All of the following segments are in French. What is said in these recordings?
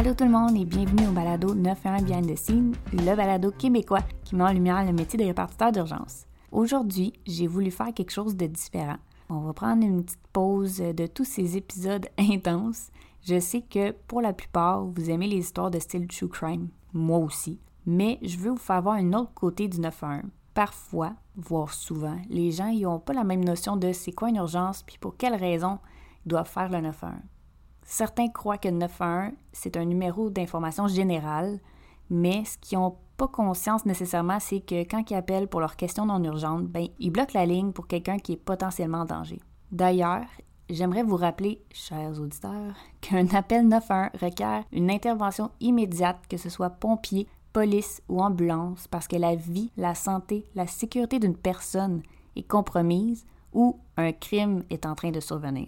Allô tout le monde et bienvenue au balado 91 Behind the Scene, le balado québécois qui met en lumière le métier de répartiteur d'urgence. Aujourd'hui, j'ai voulu faire quelque chose de différent. On va prendre une petite pause de tous ces épisodes intenses. Je sais que pour la plupart, vous aimez les histoires de style true crime, moi aussi, mais je veux vous faire voir un autre côté du 911. Parfois, voire souvent, les gens n'ont pas la même notion de c'est quoi une urgence puis pour quelles raisons ils doivent faire le 911. Certains croient que 911, c'est un numéro d'information générale, mais ce qu'ils n'ont pas conscience nécessairement, c'est que quand ils appellent pour leurs questions non urgentes, ben, ils bloquent la ligne pour quelqu'un qui est potentiellement en danger. D'ailleurs, j'aimerais vous rappeler, chers auditeurs, qu'un appel 911 requiert une intervention immédiate, que ce soit pompier, police ou ambulance, parce que la vie, la santé, la sécurité d'une personne est compromise ou un crime est en train de survenir.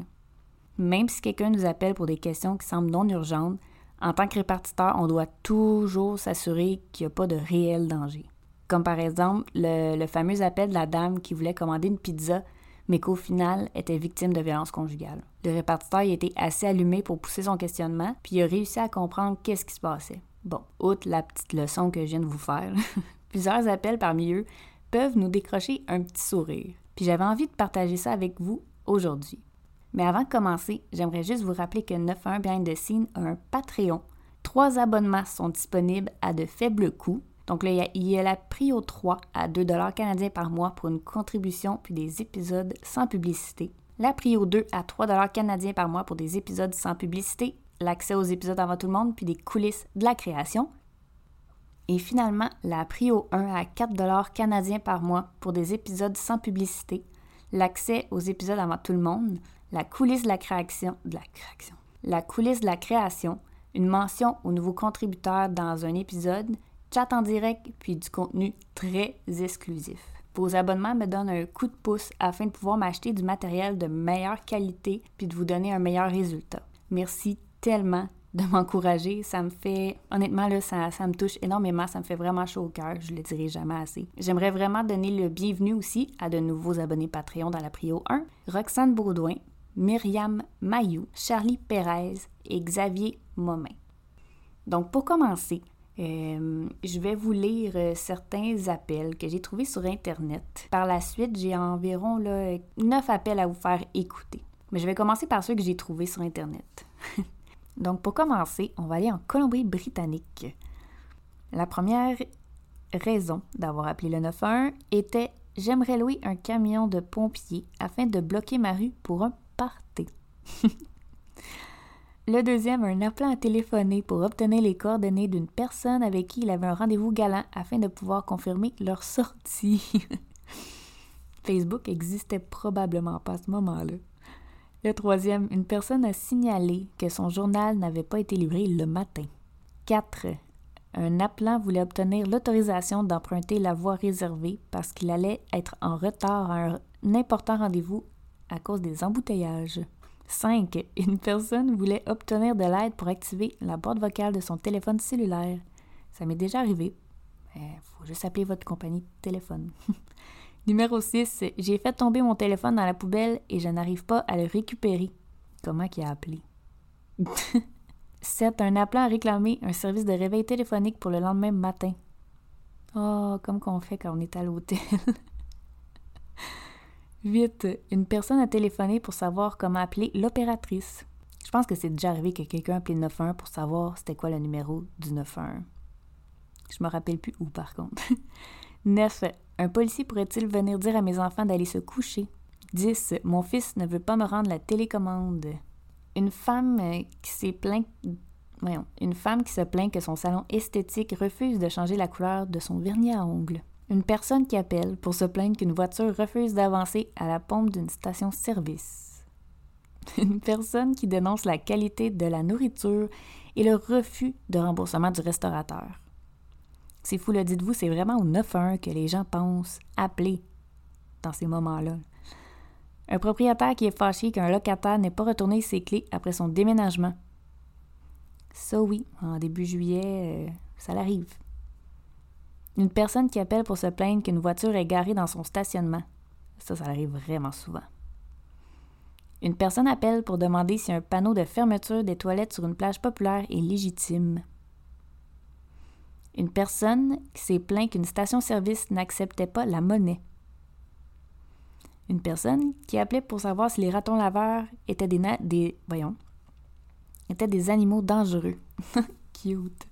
Même si quelqu'un nous appelle pour des questions qui semblent non urgentes, en tant que répartiteur, on doit toujours s'assurer qu'il n'y a pas de réel danger. Comme par exemple le, fameux appel de la dame qui voulait commander une pizza, mais qu'au final était victime de violences conjugales. Le répartiteur a été assez allumé pour pousser son questionnement, puis il a réussi à comprendre qu'est-ce qui se passait. Bon, outre la petite leçon que je viens de vous faire, plusieurs appels parmi eux peuvent nous décrocher un petit sourire. Puis j'avais envie de partager ça avec vous aujourd'hui. Mais avant de commencer, j'aimerais juste vous rappeler que 91 Behind the a un Patreon. Trois abonnements sont disponibles à de faibles coûts. Donc là, il y a la Prio 3 à 2 canadiens par mois pour une contribution puis des épisodes sans publicité. La Prio 2 à 3 canadiens par mois pour des épisodes sans publicité, l'accès aux épisodes avant tout le monde puis des coulisses de la création. Et finalement, la Prio 1 à 4 canadiens par mois pour des épisodes sans publicité, l'accès aux épisodes avant tout le monde, la coulisse de la création, la coulisse de la création, une mention aux nouveaux contributeurs dans un épisode, chat en direct, puis du contenu très exclusif. Vos abonnements me donnent un coup de pouce afin de pouvoir m'acheter du matériel de meilleure qualité puis de vous donner un meilleur résultat. Merci tellement de m'encourager. Ça me fait, honnêtement, là, ça, ça, me touche énormément. Ça me fait vraiment chaud au cœur. Je le dirai jamais assez. J'aimerais vraiment donner le bienvenu aussi à de nouveaux abonnés Patreon dans la Prio 1. Roxane Baudouin, Myriam Mayou, Charlie Pérez et Xavier Momin. Donc, pour commencer, euh, je vais vous lire euh, certains appels que j'ai trouvés sur Internet. Par la suite, j'ai environ là, 9 appels à vous faire écouter. Mais je vais commencer par ceux que j'ai trouvés sur Internet. Donc, pour commencer, on va aller en Colombie-Britannique. La première raison d'avoir appelé le 91 était J'aimerais louer un camion de pompiers afin de bloquer ma rue pour un le deuxième, un appelant à téléphoner pour obtenir les coordonnées d'une personne avec qui il avait un rendez-vous galant afin de pouvoir confirmer leur sortie. Facebook existait probablement pas à ce moment-là. Le troisième, une personne a signalé que son journal n'avait pas été livré le matin. 4. Un appelant voulait obtenir l'autorisation d'emprunter la voie réservée parce qu'il allait être en retard à un important rendez-vous à cause des embouteillages. 5. Une personne voulait obtenir de l'aide pour activer la boîte vocale de son téléphone cellulaire. Ça m'est déjà arrivé. Il faut juste appeler votre compagnie de téléphone. Numéro 6. J'ai fait tomber mon téléphone dans la poubelle et je n'arrive pas à le récupérer. Comment qui a appelé? 7. Un appelant a réclamé un service de réveil téléphonique pour le lendemain matin. Oh, comme qu'on fait quand on est à l'hôtel. 8. Une personne a téléphoné pour savoir comment appeler l'opératrice. Je pense que c'est déjà arrivé que quelqu'un appelé 91 pour savoir c'était quoi le numéro du 91. Je me rappelle plus où, par contre. 9. Un policier pourrait-il venir dire à mes enfants d'aller se coucher? 10. Mon fils ne veut pas me rendre la télécommande. Une femme euh, qui s'est. Voyons, une femme qui se plaint que son salon esthétique refuse de changer la couleur de son vernis à ongles. Une personne qui appelle pour se plaindre qu'une voiture refuse d'avancer à la pompe d'une station-service. Une personne qui dénonce la qualité de la nourriture et le refus de remboursement du restaurateur. C'est fou, le dites-vous, c'est vraiment au 9-1 que les gens pensent appeler dans ces moments-là. Un propriétaire qui est fâché qu'un locataire n'ait pas retourné ses clés après son déménagement. Ça oui, en début juillet, euh, ça l'arrive. Une personne qui appelle pour se plaindre qu'une voiture est garée dans son stationnement. Ça, ça arrive vraiment souvent. Une personne appelle pour demander si un panneau de fermeture des toilettes sur une plage populaire est légitime. Une personne qui s'est plaint qu'une station-service n'acceptait pas la monnaie. Une personne qui appelait pour savoir si les ratons laveurs étaient des, des voyons, étaient des animaux dangereux. Cute.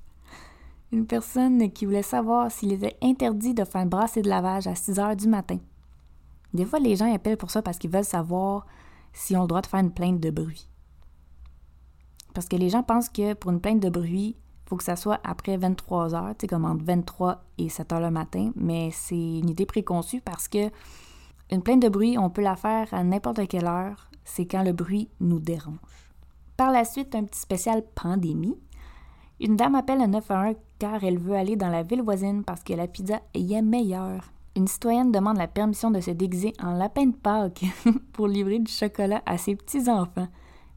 Une personne qui voulait savoir s'il était interdit de faire brasser de lavage à 6 heures du matin. Des fois, les gens appellent pour ça parce qu'ils veulent savoir s'ils ont le droit de faire une plainte de bruit. Parce que les gens pensent que pour une plainte de bruit, il faut que ça soit après 23 heures, tu sais, comme entre 23 et 7 heures le matin, mais c'est une idée préconçue parce que une plainte de bruit, on peut la faire à n'importe quelle heure, c'est quand le bruit nous dérange. Par la suite, un petit spécial pandémie. Une dame appelle un 911 car elle veut aller dans la ville voisine parce que la pizza y est meilleure. Une citoyenne demande la permission de se déguiser en lapin de Pâques pour livrer du chocolat à ses petits-enfants.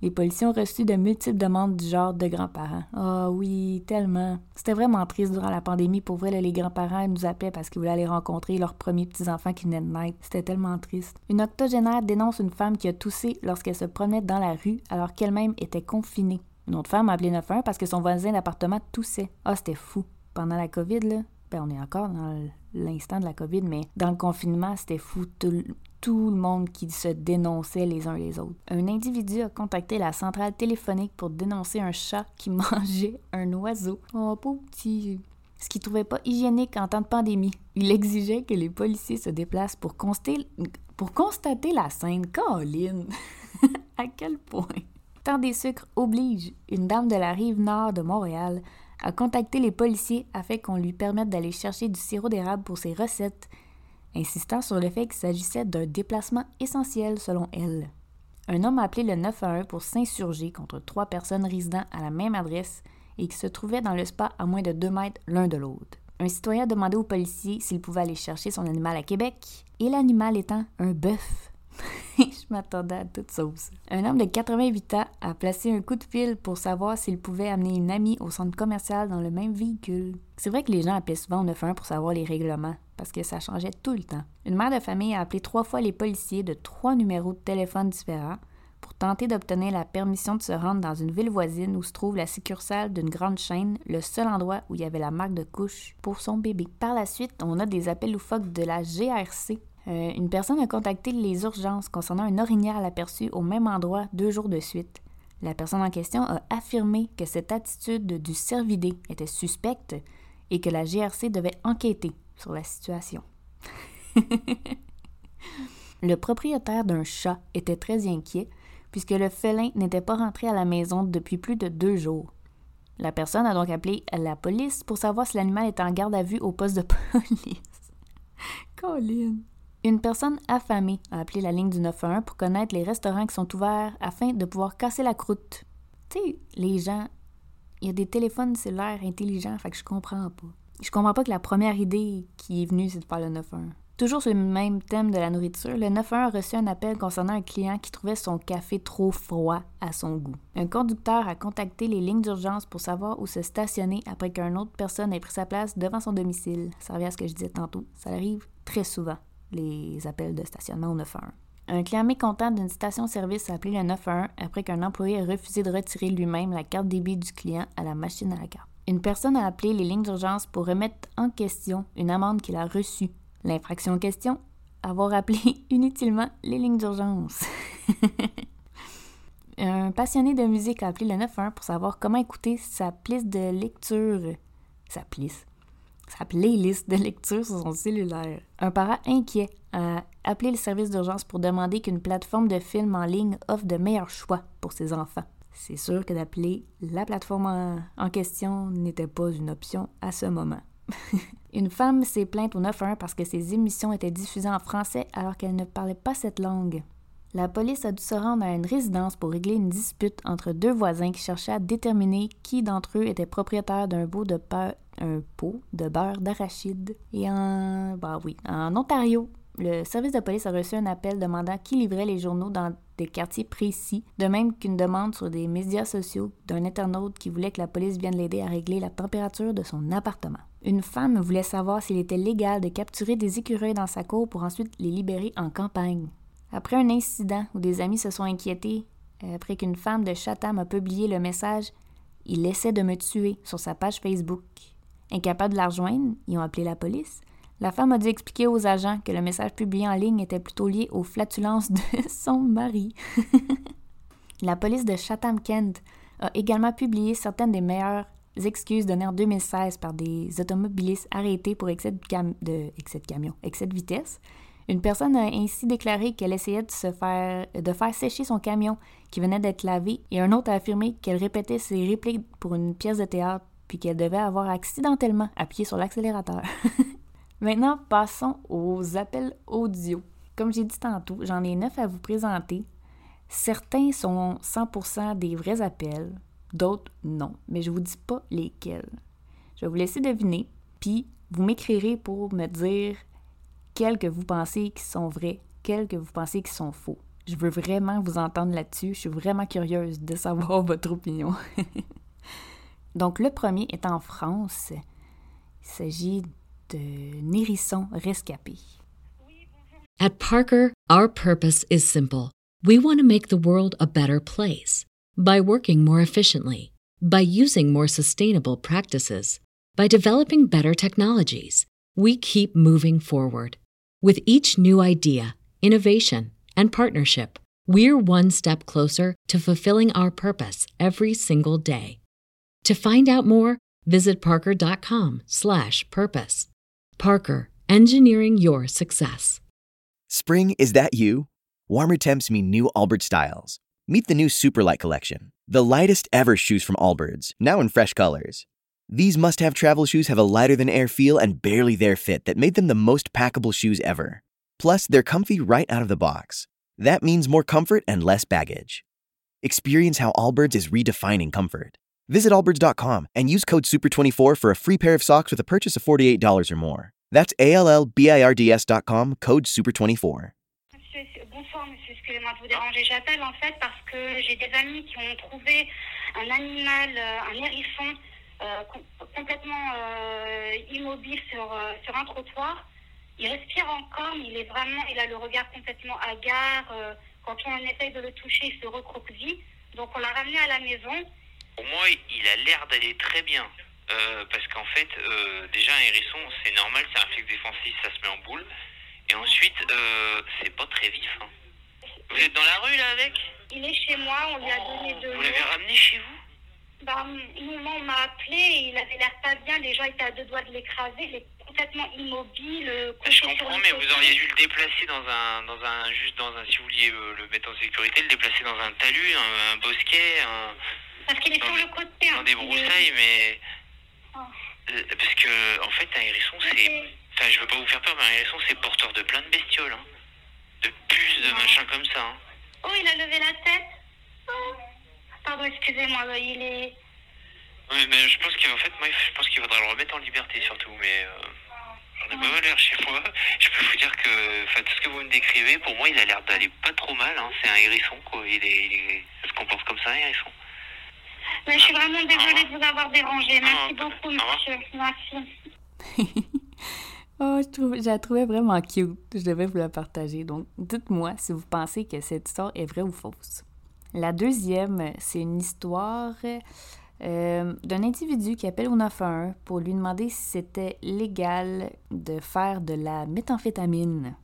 Les policiers ont reçu de multiples demandes du genre de grands-parents. Oh, oui, tellement. C'était vraiment triste durant la pandémie. Pour vrai, les grands-parents nous appelaient parce qu'ils voulaient aller rencontrer leurs premiers petits-enfants qui venaient de naître. C'était tellement triste. Une octogénaire dénonce une femme qui a toussé lorsqu'elle se promenait dans la rue alors qu'elle-même était confinée. Une autre femme a appelé 911 parce que son voisin d'appartement toussait. Ah, c'était fou. Pendant la COVID, là, ben, on est encore dans l'instant de la COVID, mais dans le confinement, c'était fou. Tout, le monde qui se dénonçait les uns les autres. Un individu a contacté la centrale téléphonique pour dénoncer un chat qui mangeait un oiseau. Oh, pauvre petit. Ce qu'il trouvait pas hygiénique en temps de pandémie. Il exigeait que les policiers se déplacent pour constater, pour constater la scène. Caroline! à quel point? Tant des sucres oblige. Une dame de la rive nord de Montréal a contacté les policiers afin qu'on lui permette d'aller chercher du sirop d'érable pour ses recettes, insistant sur le fait qu'il s'agissait d'un déplacement essentiel selon elle. Un homme a appelé le 911 pour s'insurger contre trois personnes résidant à la même adresse et qui se trouvaient dans le spa à moins de deux mètres l'un de l'autre. Un citoyen a demandé aux policiers s'il pouvait aller chercher son animal à Québec, et l'animal étant un bœuf. je m'attendais à toute sauce. Un homme de 88 ans a placé un coup de fil pour savoir s'il pouvait amener une amie au centre commercial dans le même véhicule. C'est vrai que les gens appelaient souvent au 911 pour savoir les règlements, parce que ça changeait tout le temps. Une mère de famille a appelé trois fois les policiers de trois numéros de téléphone différents pour tenter d'obtenir la permission de se rendre dans une ville voisine où se trouve la succursale d'une grande chaîne, le seul endroit où il y avait la marque de couche pour son bébé. Par la suite, on a des appels loufoques de la GRC euh, une personne a contacté les urgences concernant un orignal aperçu au même endroit deux jours de suite. La personne en question a affirmé que cette attitude du cervidé était suspecte et que la GRC devait enquêter sur la situation. le propriétaire d'un chat était très inquiet puisque le félin n'était pas rentré à la maison depuis plus de deux jours. La personne a donc appelé la police pour savoir si l'animal était en garde à vue au poste de police. Colin. Une personne affamée a appelé la ligne du 911 pour connaître les restaurants qui sont ouverts afin de pouvoir casser la croûte. Tu sais, les gens, il y a des téléphones cellulaires intelligents, fait que je comprends pas. Je comprends pas que la première idée qui est venue, c'est de faire le 911. Toujours sur le même thème de la nourriture, le 911 a reçu un appel concernant un client qui trouvait son café trop froid à son goût. Un conducteur a contacté les lignes d'urgence pour savoir où se stationner après qu'une autre personne ait pris sa place devant son domicile. Ça revient à ce que je disais tantôt. Ça arrive très souvent les appels de stationnement au 911. Un client mécontent d'une station-service a appelé le 911 après qu'un employé ait refusé de retirer lui-même la carte débit du client à la machine à la carte. Une personne a appelé les lignes d'urgence pour remettre en question une amende qu'il a reçue. L'infraction en question avoir appelé inutilement les lignes d'urgence. un passionné de musique a appelé le 911 pour savoir comment écouter sa playlist de lecture. Sa playlist sa playlist de lecture sur son cellulaire. Un parent inquiet a appelé le service d'urgence pour demander qu'une plateforme de films en ligne offre de meilleurs choix pour ses enfants. C'est sûr que d'appeler la plateforme en, question n'était pas une option à ce moment. une femme s'est plainte au 911 parce que ses émissions étaient diffusées en français alors qu'elle ne parlait pas cette langue. La police a dû se rendre à une résidence pour régler une dispute entre deux voisins qui cherchaient à déterminer qui d'entre eux était propriétaire d'un pot de un pot de beurre d'arachide. Et en, bah oui, en Ontario, le service de police a reçu un appel demandant qui livrait les journaux dans des quartiers précis, de même qu'une demande sur des médias sociaux d'un internaute qui voulait que la police vienne l'aider à régler la température de son appartement. Une femme voulait savoir s'il était légal de capturer des écureuils dans sa cour pour ensuite les libérer en campagne. Après un incident où des amis se sont inquiétés, euh, après qu'une femme de Chatham a publié le message Il essaie de me tuer sur sa page Facebook. Incapable de la rejoindre, ils ont appelé la police. La femme a dû expliquer aux agents que le message publié en ligne était plutôt lié aux flatulences de son mari. la police de Chatham-Kent a également publié certaines des meilleures excuses données en 2016 par des automobilistes arrêtés pour excès excès de vitesse. Une personne a ainsi déclaré qu'elle essayait de, faire, faire sécher son camion qui venait d'être lavé et un autre a affirmé qu'elle répétait ses répliques pour une pièce de théâtre puis qu'elle devait avoir accidentellement appuyé sur l'accélérateur. Maintenant, passons aux appels audio. Comme j'ai dit tantôt, j'en ai neuf à vous présenter. Certains sont 100% des vrais appels, d'autres non, mais je ne vous dis pas lesquels. Je vais vous laisser deviner, puis vous m'écrirez pour me dire quels que vous pensez qui sont vrais, quels que vous pensez qui sont faux. Je veux vraiment vous entendre là-dessus. Je suis vraiment curieuse de savoir votre opinion. Donc, le premier est en France. Il s'agit de Nérisson rescapé. At Parker, our purpose is simple. We want to make the world a better place by working more efficiently, by using more sustainable practices, by developing better technologies. We keep moving forward. With each new idea, innovation, and partnership, we're one step closer to fulfilling our purpose every single day. To find out more, visit parker.com/purpose. Parker, engineering your success. Spring, is that you? Warmer temps mean new Albert styles. Meet the new Superlight collection, the lightest ever shoes from Allbirds, now in fresh colors. These must have travel shoes have a lighter than air feel and barely there fit that made them the most packable shoes ever. Plus, they're comfy right out of the box. That means more comfort and less baggage. Experience how Allbirds is redefining comfort. Visit allbirds.com and use code SUPER24 for a free pair of socks with a purchase of $48 or more. That's A-L-L-B-I-R-D-S.com, code SUPER24. bonsoir, monsieur, excusez-moi de vous déranger. J'appelle en fait parce que j'ai des amis qui ont trouvé un animal, euh, un hérisson, complètement euh, immobile sur, euh, sur un trottoir. Il respire encore, mais il est vraiment, il a le regard complètement hagard. Euh, quand on essaye de le toucher, il se recroqueville. Donc on l'a ramené à la maison. Pour moi, il a l'air d'aller très bien. Euh, parce qu'en fait, euh, déjà, un hérisson, c'est normal, c'est un réflexe défensif, ça se met en boule. Et ensuite, euh, c'est pas très vif. Hein. Vous êtes dans la rue, là, avec? Il est chez moi, on lui a donné de Vous l'eau. l'avez ramené chez vous? Bah, on m'a appelé, et il avait l'air pas bien, les gens étaient à deux doigts de l'écraser, il est complètement immobile. euh, Je comprends, mais vous auriez dû le déplacer dans un, dans un, juste dans un, si vous vouliez le mettre en sécurité, le déplacer dans un talus, un, un bosquet, un, Parce qu'il est sur le côté. hein. dans des broussailles, mais Oh. Euh, parce que en fait, un hérisson, c'est, enfin, je veux pas vous faire peur, mais un hérisson, c'est porteur de plein de bestioles, hein. de puces, de Ouais. machins comme ça. hein. Oh, il a levé la tête. Oh. Pardon, excusez-moi, là, il est... Oui, mais je pense qu'en fait, moi, je pense qu'il faudra le remettre en liberté surtout, mais euh, j'en ai pas mal l'air chez moi. Je peux vous dire que, enfin, tout ce que vous me décrivez, pour moi, il a l'air d'aller pas trop mal. Hein. C'est un hérisson, quoi. Il est, il est- ça se comporte comme ça, un hérisson. Mais je suis vraiment désolée de vous avoir dérangé. Merci Ah, beaucoup, monsieur. Merci. Oh, je, trouve, je la trouvais vraiment cute. Je devais vous la partager. Donc, dites-moi si vous pensez que cette histoire est vraie ou fausse. La deuxième, c'est une histoire euh, d'un individu qui appelle au 911 pour lui demander si c'était légal de faire de la méthamphétamine.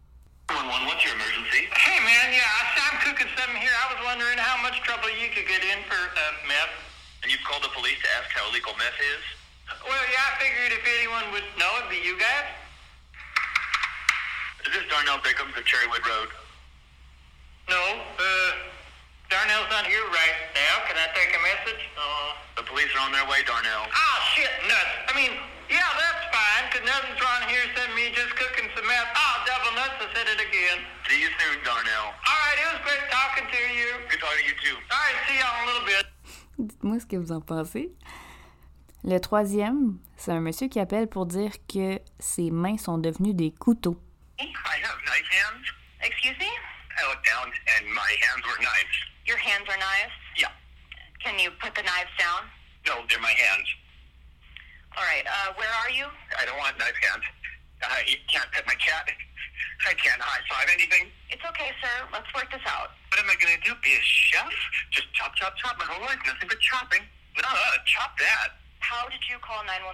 911, what's your emergency? Hey man, yeah, Sam Cook at 7 here. I was wondering how much trouble you could get in for uh, meth. And you've called the police to ask how illegal meth is? Well, yeah, I figured if anyone would know, it'd be you guys. Is this Darnell Bickham for Cherrywood Road? No, uh, Darnell's not here right now. Can I take a message? Uh, The police are on their way, Darnell. oh, shit, nuts. I mean, yeah, that's fine, 'cause nothing's wrong here except me just cooking some meth. Oh, double nuts, I said it again. See you soon, Darnell. All right, it was great talking to you. Good talking to you too. All right, see y'all in a little bit. Dites-moi ce que vous en pensez. Le troisième, c'est un monsieur qui appelle pour dire que ses mains sont devenues des couteaux. I have knife hands. Excuse me? I looked down and my hands were knives. Your hands are knives? Yeah. Can you put the knives down? No, they're my hands. All right, uh, where are you? I don't want knife hands. I can't pet my cat. I can't high five anything. It's okay, sir. Let's work this out. What am I going to do? Be a chef? Just chop, chop, chop my whole life. Nothing but chopping. No, uh, chop that. How did you call 911?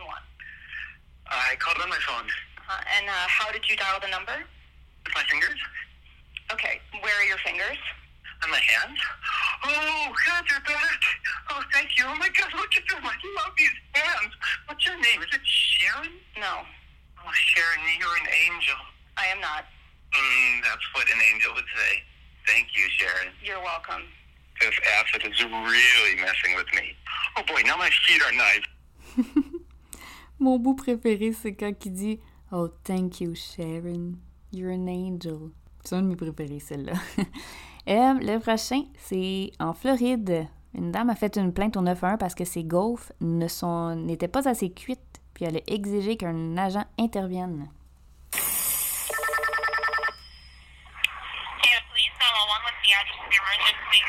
I called on my phone Uh, and uh, how did you dial the number? with my fingers Okay, where are your fingers? On my hands. Oh, God, they're back. Oh, thank you. Oh, my God, look at them. I love these hands. What's your name? Is it Sharon? No, Oh, Sharon, you're an angel. I am not. Mm, that's what an angel would say. Thank you, Sharon. You're welcome. This acid is really messing with me. Oh boy, now my feet are nice. Mon bout préféré, c'est quand il dit Oh, thank you, Sharon. You're an angel. C'est un de mes préférés, celle-là. Euh, le prochain, c'est en Floride. Une dame a fait une plainte au 911 parce que ses gaufres ne sont- n'étaient pas assez cuites, puis elle a exigé qu'un agent intervienne. Yeah, please, 911 with the address of the emergency.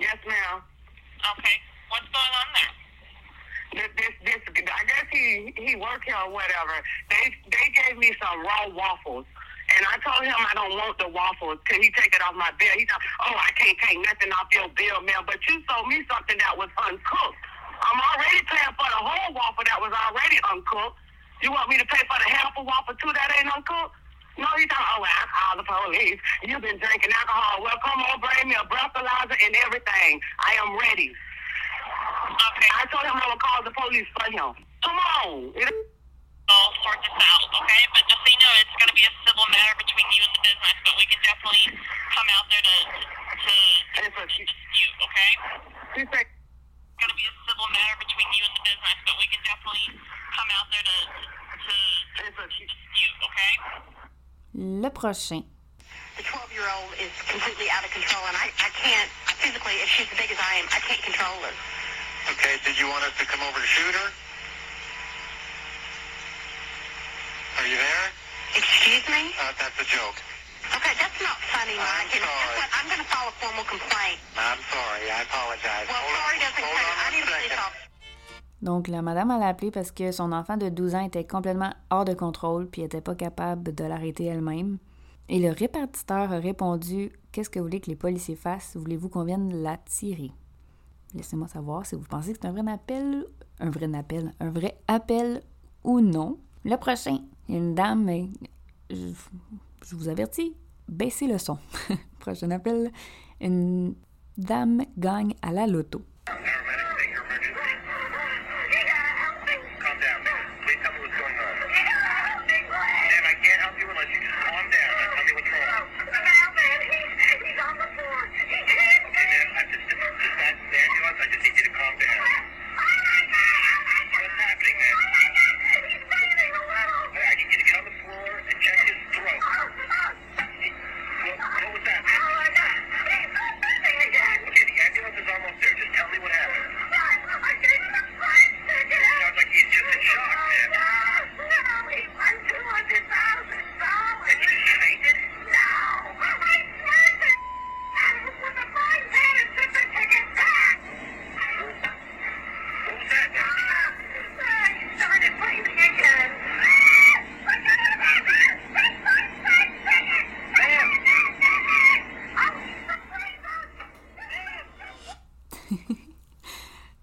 Yes, ma'am, Okay, what's going on there? This, this, this, I guess he, he worked here or whatever. They, they gave me some raw waffles. And I told him I don't want the waffles till he take it off my bill. He thought, oh, I can't take nothing off your bill, man. But you sold me something that was uncooked. I'm already paying for the whole waffle that was already uncooked. You want me to pay for the half a waffle too that ain't uncooked? No, he thought, oh, well, I call the police. You've been drinking alcohol. Well, come on, bring me a and everything. I am ready. Okay, I told him I would call the police for him. Come on. It- I'll sort this out, okay? But just so you know, it's going to be a civil matter between you and the business, but we can definitely come out there to, to, to It's a, dispute, okay? she It's going to be a civil matter between you and the business, but we can definitely come out there to, to, to it's dispute, okay? Le prochain. The 12 year old is completely out of control, and I, I can't physically, if she's as big as I am, I can't control her. Okay, did you want us to come over to shoot her? Are you there? Excuse me? Uh, that's a joke. Okay, that's not funny, I'm Mike. And sorry. what? I'm going to file a formal complaint. I'm sorry. I apologize. Well, Hold on- sorry doesn't hold on. I need a police officer. Donc, la madame, elle a appelé parce que son enfant de 12 ans était complètement hors de contrôle puis n'était pas capable de l'arrêter elle-même. Et le répartiteur a répondu Qu'est-ce que vous voulez que les policiers fassent? Voulez-vous qu'on vienne la tirer? Laissez-moi savoir si vous pensez que c'est un vrai appel, un vrai appel, un vrai appel ou non. Le prochain, une dame, je, je vous avertis, baissez le son. Prochain appel, une dame gagne à la loto. Calm down. Please tell me what's going on. Ma'am, I can't help you unless you just calm down and tell me what's wrong. Okay, ma'am, I just, this is just not the ambulance. I just need you to calm down. What's happening, ma'am? I need you to get on the floor and check his throat. What, what was that, ma'am? Okay, the ambulance is almost there. Just tell me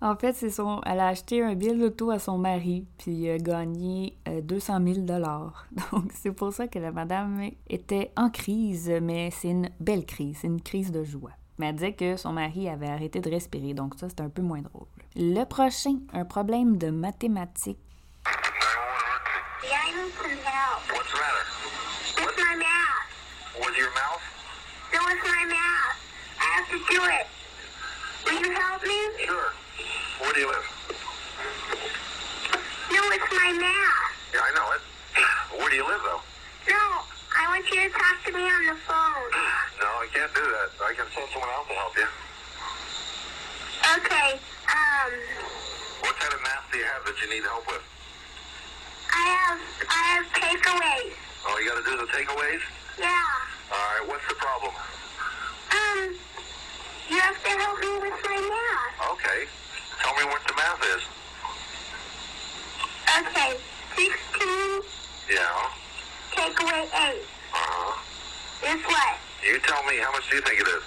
En fait, c'est son, elle a acheté un billet d'auto à son mari, puis a gagné euh, 200 000 Donc, c'est pour ça que la madame était en crise, mais c'est une belle crise, c'est une crise de joie. Mais elle disait que son mari avait arrêté de respirer, donc ça, c'est un peu moins drôle. Le prochain, un problème de mathématiques. Yeah, I need some help. What's the matter? With my math? With your mouth? No, with my math? I have to do it. Will you help me? Sure. Where do you live? No, it's my math. Yeah, I know it. Where do you live, though? No, I want you to talk to me on the phone. No, I can't do that. I can send someone else to help you. Okay, um, What kind of math do you have that you need help with? I have, I have takeaways. Oh, you got to do the takeaways? Yeah. All right, what's the problem? Um, you have to help me with my math. Okay. Tell me what the math is. Okay, 16 Yeah. take away 8 Uh-huh. is what? You tell me, how much do you think it is?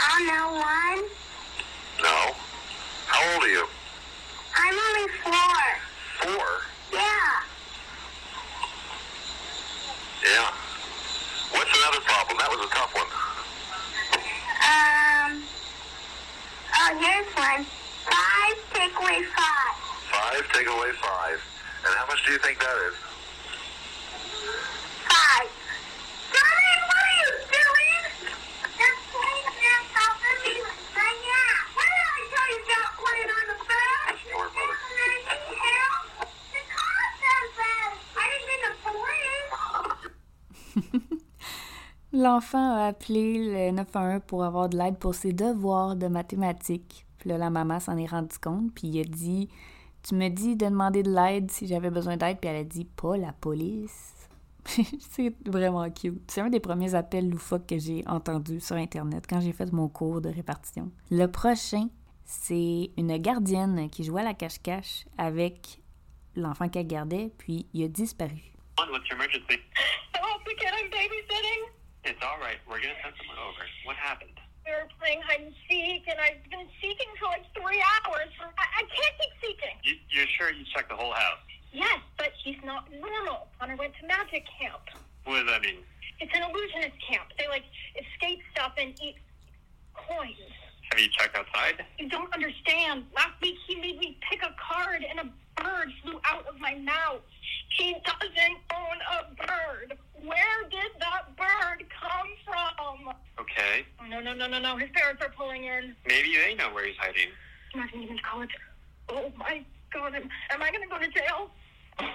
I know, 1? No. How old are you? I'm only 4. Four? Yeah. Yeah. What's another problem? That was a tough one. Um, oh, here's one. 5 take away 5. Five, take away five. And how much do you think that is? 5. Mommy, what are you doing? Just playing there helping me with my math. What did I tell you about playing on the bed? Sure, mother. Anything else? The car says that. I didn't mean to play. L'enfant a appelé le 911 pour avoir de l'aide pour ses devoirs de mathématiques. Puis là, la maman s'en est rendue compte, puis il a dit Tu me dis de demander de l'aide si j'avais besoin d'aide, puis elle a dit Pas la police. c'est vraiment cute. C'est un des premiers appels loufoques que j'ai entendus sur Internet quand j'ai fait mon cours de répartition. Le prochain, c'est une gardienne qui jouait à la cache-cache avec l'enfant qu'elle gardait, puis il a disparu. What's your emergency? The kid I'm babysitting. It's all right. We're gonna send someone over. What happened? We were playing hide and seek, and I've been seeking for like three hours. I, I can't keep seeking. You, you're sure you checked the whole house? Yes, but he's not normal. Connor went to magic camp. What does that mean? It's an illusionist camp. They like escape stuff and eat coins. Have you checked outside? You don't understand. Last week he made me pick a card and a bird flew out of my mouth. He doesn't own a bird. Where did that bird come from? Okay. Oh, no, no, no, no, no. His parents are pulling in. Maybe they know where he's hiding. I'm not even to college. Oh my god, am, am I gonna go to jail? what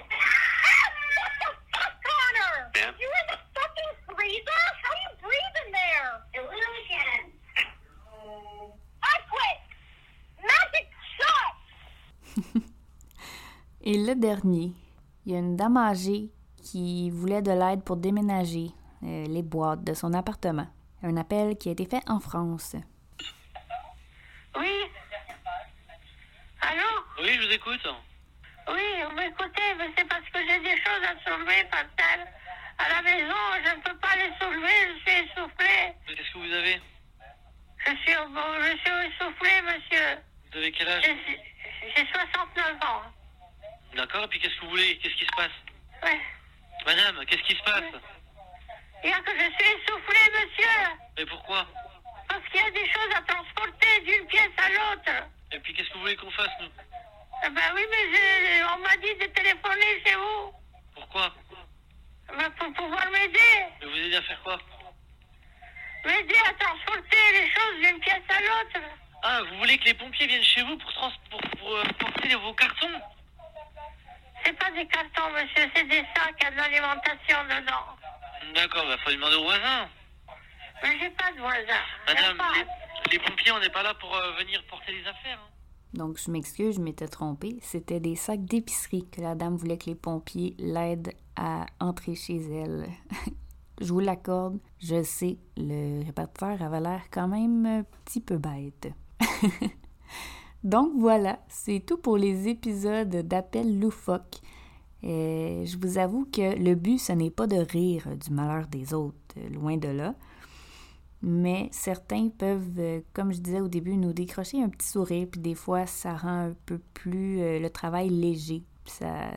the fuck, Connor? Ma'am? You in the fucking freezer? How do you breathe in there? Et le dernier, il y a une dame âgée qui voulait de l'aide pour déménager euh, les boîtes de son appartement. Un appel qui a été fait en France. Oui. Allô? Oui, je vous écoute. Oui, vous m'écoutez, mais c'est parce que j'ai des choses à soulever, Pascal. À la maison, je ne peux pas les soulever, je suis essoufflé. Qu'est-ce que vous avez? Je suis, au- bon, je suis essoufflé, monsieur. Vous avez quel âge? J'ai j'ai 69 ans. D'accord, et puis qu'est-ce que vous voulez? Qu'est-ce qui se passe? Ouais. Madame, qu'est-ce qui se passe? Il y a que je suis essoufflé, monsieur. Mais pourquoi? Parce qu'il y a des choses à transporter d'une pièce à l'autre. Et puis qu'est-ce que vous voulez qu'on fasse, nous? Eh Ben oui, mais je- on m'a dit de téléphoner chez vous. Pourquoi? Ben, pour pouvoir m'aider. Mais vous aidez à faire quoi? M'aider à transporter les choses d'une pièce à l'autre. Ah, vous voulez que les pompiers viennent chez vous pour, trans pour, pour, euh, porter vos cartons? C'est pas des cartons, monsieur, c'est des sacs à de l'alimentation dedans. D'accord, bah faut demander aux voisins. Mais j'ai pas de voisins. Madame, les, les pompiers, on n'est pas là pour euh, venir porter les affaires. hein. Donc, je m'excuse, je m'étais trompée. C'était des sacs d'épicerie que la dame voulait que les pompiers l'aident à entrer chez elle. je vous l'accorde, je sais, le répartiteur avait l'air quand même un petit peu bête. Donc voilà, c'est tout pour les épisodes d'appel loufoque. Je vous avoue que le but, ce n'est pas de rire du malheur des autres, euh, loin de là. mais certains peuvent, euh, comme je disais au début, nous décrocher un petit sourire, puis des fois, ça rend un peu plus euh, le travail léger. Ça,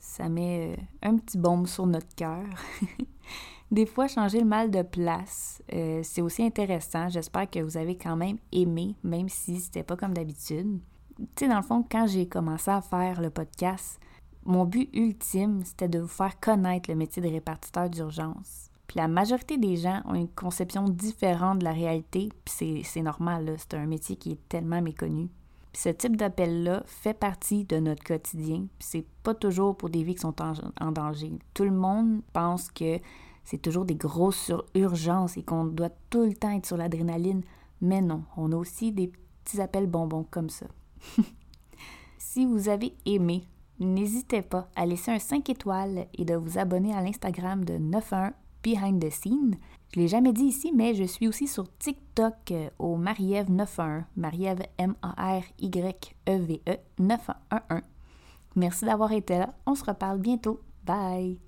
ça met un petit baume sur notre cœur. des fois, changer le mal de place, c'est aussi intéressant. J'espère que vous avez quand même aimé, même si c'était pas comme d'habitude. Tu sais, dans le fond, quand j'ai commencé à faire le podcast, mon but ultime, c'était de vous faire connaître le métier de répartiteur d'urgence. Puis la majorité des gens ont une conception différente de la réalité, puis c'est normal, c'est un métier qui est tellement méconnu. Ce type d'appel-là fait partie de notre quotidien, puis c'est pas toujours pour des vies qui sont en, danger. Tout le monde pense que c'est toujours des grosses urgences et qu'on doit tout le temps être sur l'adrénaline, mais non, on a aussi des petits appels bonbons comme ça. si vous avez aimé, n'hésitez pas à laisser un 5 étoiles et de vous abonner à l'Instagram de 91 Behind the Scene. Je ne l'ai jamais dit ici, mais je suis aussi sur TikTok euh, au Mariev 91, Mariev M-A-R-Y-E-V-E 911. Merci d'avoir été là. On se reparle bientôt. Bye!